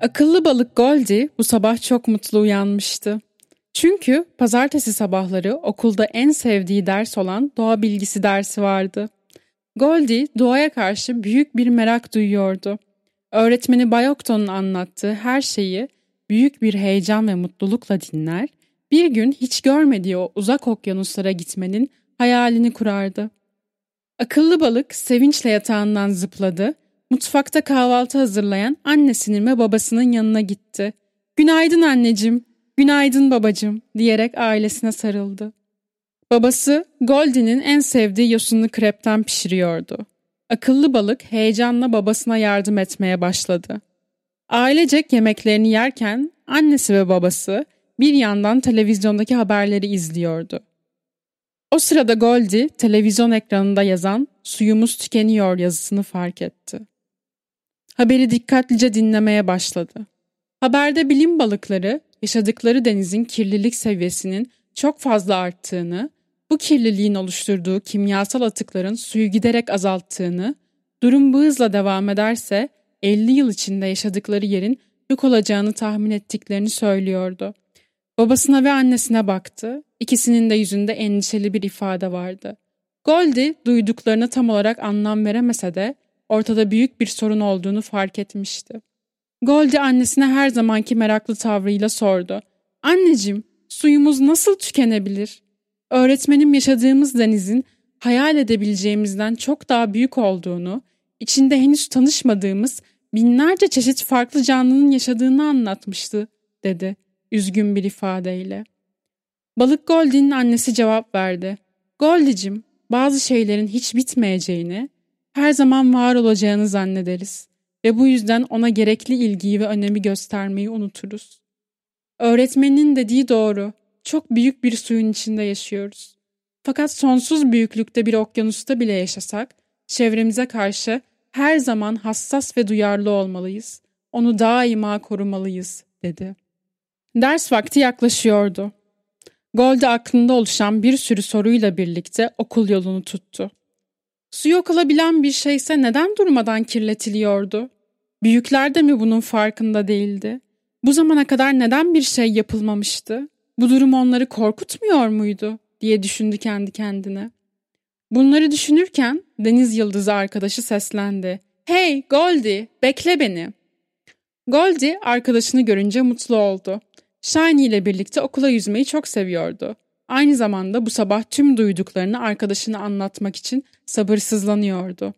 Akıllı balık Goldie bu sabah çok mutlu uyanmıştı. Çünkü pazartesi sabahları okulda en sevdiği ders olan doğa bilgisi dersi vardı. Goldie doğaya karşı büyük bir merak duyuyordu. Öğretmeni Bayokton'un anlattığı her şeyi büyük bir heyecan ve mutlulukla dinler, bir gün hiç görmediği o uzak okyanuslara gitmenin hayalini kurardı. Akıllı balık sevinçle yatağından zıpladı mutfakta kahvaltı hazırlayan annesinin ve babasının yanına gitti. Günaydın anneciğim, günaydın babacığım diyerek ailesine sarıldı. Babası Goldie'nin en sevdiği yosunlu krepten pişiriyordu. Akıllı balık heyecanla babasına yardım etmeye başladı. Ailecek yemeklerini yerken annesi ve babası bir yandan televizyondaki haberleri izliyordu. O sırada Goldie televizyon ekranında yazan suyumuz tükeniyor yazısını fark etti. Haberi dikkatlice dinlemeye başladı. Haberde bilim balıkları yaşadıkları denizin kirlilik seviyesinin çok fazla arttığını, bu kirliliğin oluşturduğu kimyasal atıkların suyu giderek azalttığını, durum bu hızla devam ederse 50 yıl içinde yaşadıkları yerin yok olacağını tahmin ettiklerini söylüyordu. Babasına ve annesine baktı. İkisinin de yüzünde endişeli bir ifade vardı. Goldie duyduklarına tam olarak anlam veremese de ortada büyük bir sorun olduğunu fark etmişti. Goldie annesine her zamanki meraklı tavrıyla sordu. Anneciğim, suyumuz nasıl tükenebilir? Öğretmenim yaşadığımız denizin hayal edebileceğimizden çok daha büyük olduğunu, içinde henüz tanışmadığımız binlerce çeşit farklı canlının yaşadığını anlatmıştı, dedi üzgün bir ifadeyle. Balık Goldie'nin annesi cevap verdi. Goldie'cim, bazı şeylerin hiç bitmeyeceğini, her zaman var olacağını zannederiz ve bu yüzden ona gerekli ilgiyi ve önemi göstermeyi unuturuz. Öğretmenin dediği doğru. Çok büyük bir suyun içinde yaşıyoruz. Fakat sonsuz büyüklükte bir okyanusta bile yaşasak, çevremize karşı her zaman hassas ve duyarlı olmalıyız. Onu daima korumalıyız, dedi. Ders vakti yaklaşıyordu. Goldie aklında oluşan bir sürü soruyla birlikte okul yolunu tuttu. Su yok olabilen bir şeyse neden durmadan kirletiliyordu? Büyükler de mi bunun farkında değildi? Bu zamana kadar neden bir şey yapılmamıştı? Bu durum onları korkutmuyor muydu? diye düşündü kendi kendine. Bunları düşünürken Deniz Yıldızı arkadaşı seslendi. Hey Goldie bekle beni. Goldie arkadaşını görünce mutlu oldu. Shiny ile birlikte okula yüzmeyi çok seviyordu. Aynı zamanda bu sabah tüm duyduklarını arkadaşına anlatmak için sabırsızlanıyordu.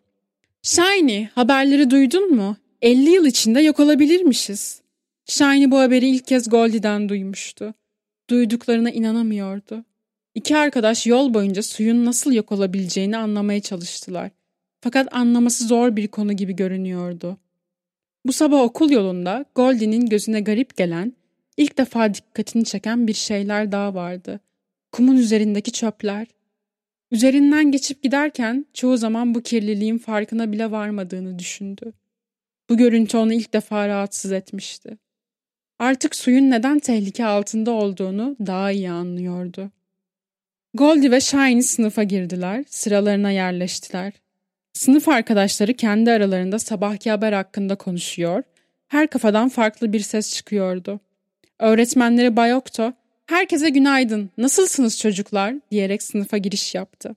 Shiny, haberleri duydun mu? 50 yıl içinde yok olabilirmişiz. Shiny bu haberi ilk kez Goldie'den duymuştu. Duyduklarına inanamıyordu. İki arkadaş yol boyunca suyun nasıl yok olabileceğini anlamaya çalıştılar. Fakat anlaması zor bir konu gibi görünüyordu. Bu sabah okul yolunda Goldie'nin gözüne garip gelen, ilk defa dikkatini çeken bir şeyler daha vardı. Kumun üzerindeki çöpler. Üzerinden geçip giderken çoğu zaman bu kirliliğin farkına bile varmadığını düşündü. Bu görüntü onu ilk defa rahatsız etmişti. Artık suyun neden tehlike altında olduğunu daha iyi anlıyordu. Goldie ve Shiny sınıfa girdiler, sıralarına yerleştiler. Sınıf arkadaşları kendi aralarında sabahki haber hakkında konuşuyor, her kafadan farklı bir ses çıkıyordu. Öğretmenleri Bayokto, herkese günaydın, nasılsınız çocuklar diyerek sınıfa giriş yaptı.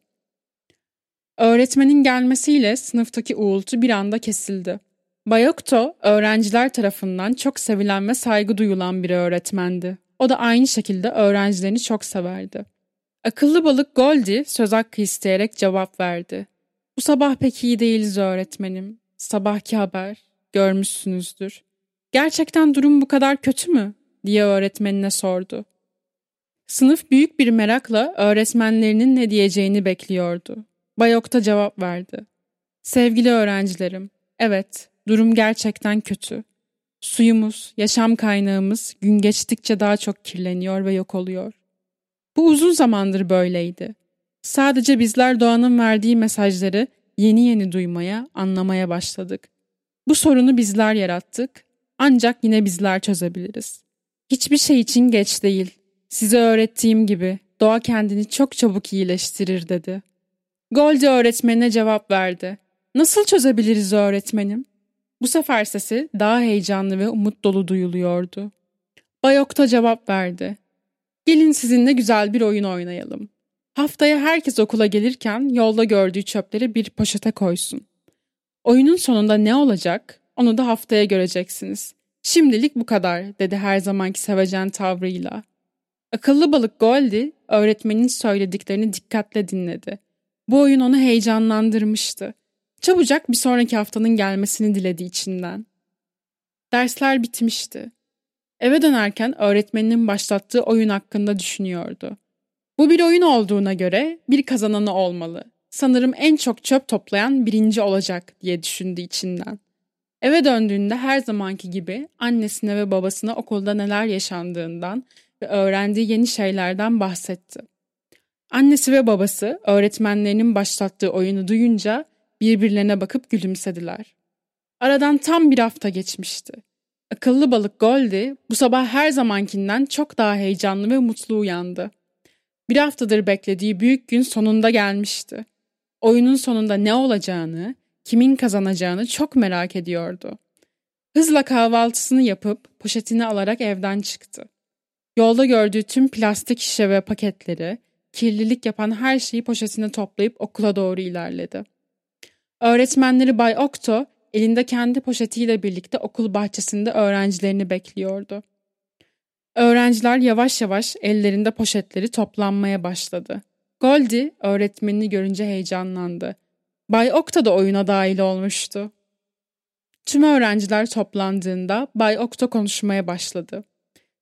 Öğretmenin gelmesiyle sınıftaki uğultu bir anda kesildi. Bayokto, öğrenciler tarafından çok sevilen ve saygı duyulan bir öğretmendi. O da aynı şekilde öğrencilerini çok severdi. Akıllı balık Goldie söz hakkı isteyerek cevap verdi. Bu sabah pek iyi değiliz öğretmenim. Sabahki haber, görmüşsünüzdür. Gerçekten durum bu kadar kötü mü? diye öğretmenine sordu. Sınıf büyük bir merakla öğretmenlerinin ne diyeceğini bekliyordu. Bayok'ta cevap verdi. Sevgili öğrencilerim, evet, durum gerçekten kötü. Suyumuz, yaşam kaynağımız gün geçtikçe daha çok kirleniyor ve yok oluyor. Bu uzun zamandır böyleydi. Sadece bizler doğanın verdiği mesajları yeni yeni duymaya, anlamaya başladık. Bu sorunu bizler yarattık, ancak yine bizler çözebiliriz. Hiçbir şey için geç değil. Size öğrettiğim gibi doğa kendini çok çabuk iyileştirir dedi. Goldie öğretmenine cevap verdi. Nasıl çözebiliriz öğretmenim? Bu sefer sesi daha heyecanlı ve umut dolu duyuluyordu. Bayokta cevap verdi. Gelin sizinle güzel bir oyun oynayalım. Haftaya herkes okula gelirken yolda gördüğü çöpleri bir poşete koysun. Oyunun sonunda ne olacak onu da haftaya göreceksiniz. Şimdilik bu kadar dedi her zamanki sevecen tavrıyla. Akıllı balık Goldie öğretmenin söylediklerini dikkatle dinledi. Bu oyun onu heyecanlandırmıştı. Çabucak bir sonraki haftanın gelmesini diledi içinden. Dersler bitmişti. Eve dönerken öğretmeninin başlattığı oyun hakkında düşünüyordu. Bu bir oyun olduğuna göre bir kazananı olmalı. Sanırım en çok çöp toplayan birinci olacak diye düşündü içinden. Eve döndüğünde her zamanki gibi annesine ve babasına okulda neler yaşandığından ve öğrendiği yeni şeylerden bahsetti. Annesi ve babası öğretmenlerinin başlattığı oyunu duyunca birbirlerine bakıp gülümsediler. Aradan tam bir hafta geçmişti. Akıllı balık Goldie bu sabah her zamankinden çok daha heyecanlı ve mutlu uyandı. Bir haftadır beklediği büyük gün sonunda gelmişti. Oyunun sonunda ne olacağını, kimin kazanacağını çok merak ediyordu. Hızla kahvaltısını yapıp poşetini alarak evden çıktı. Yolda gördüğü tüm plastik şişe ve paketleri, kirlilik yapan her şeyi poşetine toplayıp okula doğru ilerledi. Öğretmenleri Bay Okto elinde kendi poşetiyle birlikte okul bahçesinde öğrencilerini bekliyordu. Öğrenciler yavaş yavaş ellerinde poşetleri toplanmaya başladı. Goldie öğretmenini görünce heyecanlandı. Bay Okta da oyuna dahil olmuştu. Tüm öğrenciler toplandığında Bay Okta konuşmaya başladı.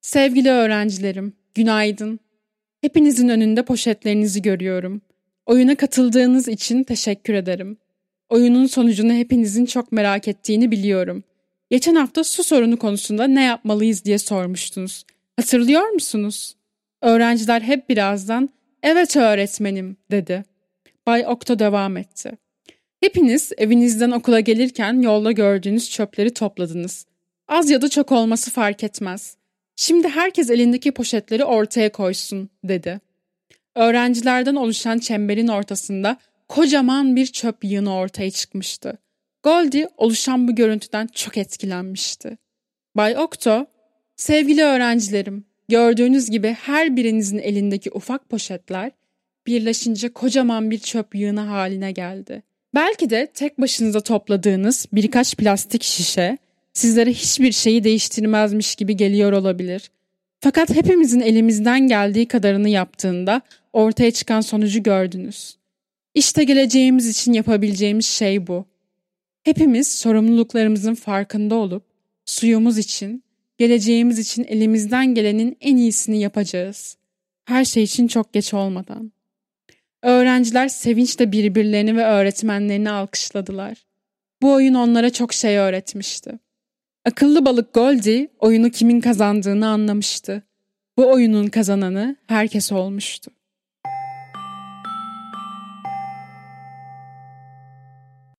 Sevgili öğrencilerim, günaydın. Hepinizin önünde poşetlerinizi görüyorum. Oyuna katıldığınız için teşekkür ederim. Oyunun sonucunu hepinizin çok merak ettiğini biliyorum. Geçen hafta su sorunu konusunda ne yapmalıyız diye sormuştunuz. Hatırlıyor musunuz? Öğrenciler hep birazdan evet öğretmenim dedi. Bay Okto devam etti. Hepiniz evinizden okula gelirken yolda gördüğünüz çöpleri topladınız. Az ya da çok olması fark etmez. Şimdi herkes elindeki poşetleri ortaya koysun dedi. Öğrencilerden oluşan çemberin ortasında kocaman bir çöp yığını ortaya çıkmıştı. Goldie oluşan bu görüntüden çok etkilenmişti. Bay Okto, sevgili öğrencilerim, gördüğünüz gibi her birinizin elindeki ufak poşetler birleşince kocaman bir çöp yığını haline geldi. Belki de tek başınıza topladığınız birkaç plastik şişe sizlere hiçbir şeyi değiştirmezmiş gibi geliyor olabilir. Fakat hepimizin elimizden geldiği kadarını yaptığında ortaya çıkan sonucu gördünüz. İşte geleceğimiz için yapabileceğimiz şey bu. Hepimiz sorumluluklarımızın farkında olup suyumuz için, geleceğimiz için elimizden gelenin en iyisini yapacağız. Her şey için çok geç olmadan. Öğrenciler sevinçle birbirlerini ve öğretmenlerini alkışladılar. Bu oyun onlara çok şey öğretmişti. Akıllı balık Goldie oyunu kimin kazandığını anlamıştı. Bu oyunun kazananı herkes olmuştu.